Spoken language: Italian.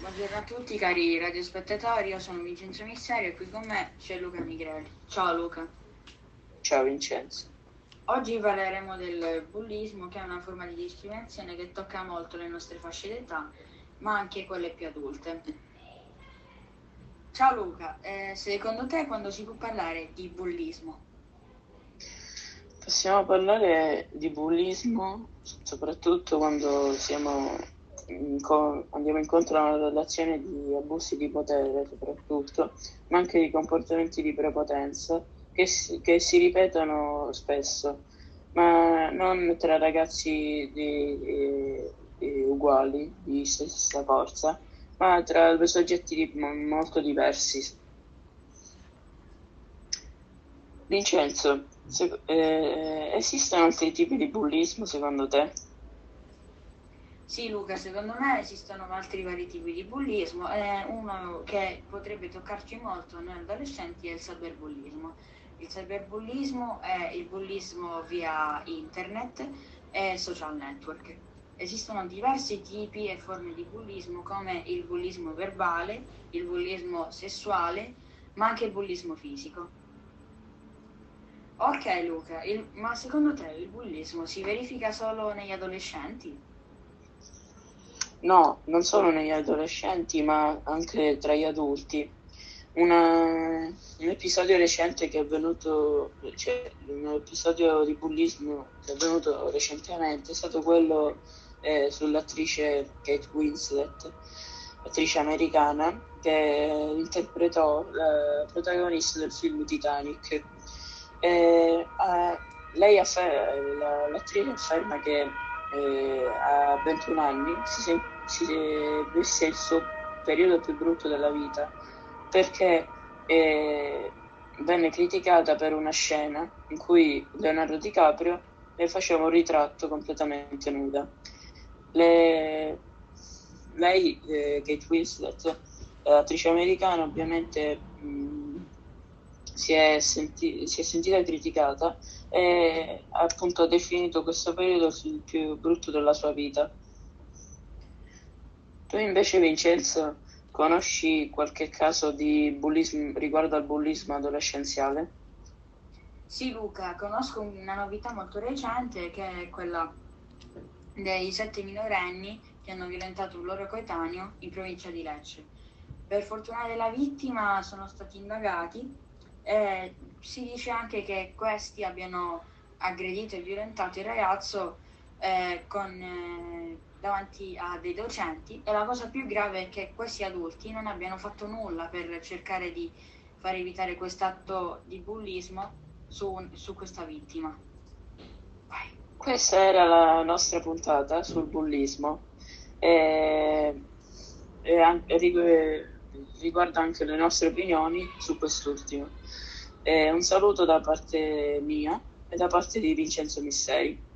Buongiorno a tutti cari radiospettatori, io sono Vincenzo Misserio e qui con me c'è Luca Migrelli. Ciao Luca. Ciao Vincenzo. Oggi parleremo del bullismo che è una forma di discriminazione che tocca molto le nostre fasce d'età, ma anche quelle più adulte. Ciao Luca, eh, secondo te quando si può parlare di bullismo? Possiamo parlare di bullismo soprattutto quando siamo andiamo incontro a una relazione di abusi di potere soprattutto, ma anche di comportamenti di prepotenza che si, che si ripetono spesso, ma non tra ragazzi di, di, uguali, di stessa forza, ma tra due soggetti molto diversi. Vincenzo, se, eh, esistono altri tipi di bullismo secondo te? Sì, Luca, secondo me esistono altri vari tipi di bullismo. Eh, uno che potrebbe toccarci molto noi adolescenti è il cyberbullismo. Il cyberbullismo è il bullismo via internet e social network. Esistono diversi tipi e forme di bullismo come il bullismo verbale, il bullismo sessuale, ma anche il bullismo fisico. Ok Luca, il, ma secondo te il bullismo si verifica solo negli adolescenti? No, non solo negli adolescenti, ma anche tra gli adulti. Una- un episodio recente che è avvenuto, cioè un episodio di bullismo che è avvenuto recentemente è stato quello eh, sull'attrice Kate Winslet, attrice americana, che interpretò la protagonista del film Titanic. Eh, ah, lei affer- la- l'attrice afferma che eh, a 21 anni si, si visse il suo periodo più brutto della vita perché eh, venne criticata per una scena in cui Leonardo DiCaprio le faceva un ritratto completamente nuda. Le- lei, eh, Kate Winslet, attrice americana, ovviamente mh, si, è senti- si è sentita criticata e appunto ha definito questo periodo il più brutto della sua vita. Tu invece, Vincenzo, conosci qualche caso di bullismo riguardo al bullismo adolescenziale? Sì, Luca, conosco una novità molto recente che è quella dei sette minorenni che hanno violentato un loro coetaneo in provincia di Lecce. Per fortuna della vittima sono stati indagati e si dice anche che questi abbiano aggredito e violentato il ragazzo eh, con, eh, davanti a dei docenti e la cosa più grave è che questi adulti non abbiano fatto nulla per cercare di far evitare quest'atto di bullismo su, su questa vittima. Vai. Questa era la nostra puntata sul bullismo e, e an- rigu- riguarda anche le nostre opinioni su quest'ultimo. E un saluto da parte mia e da parte di Vincenzo Misseri.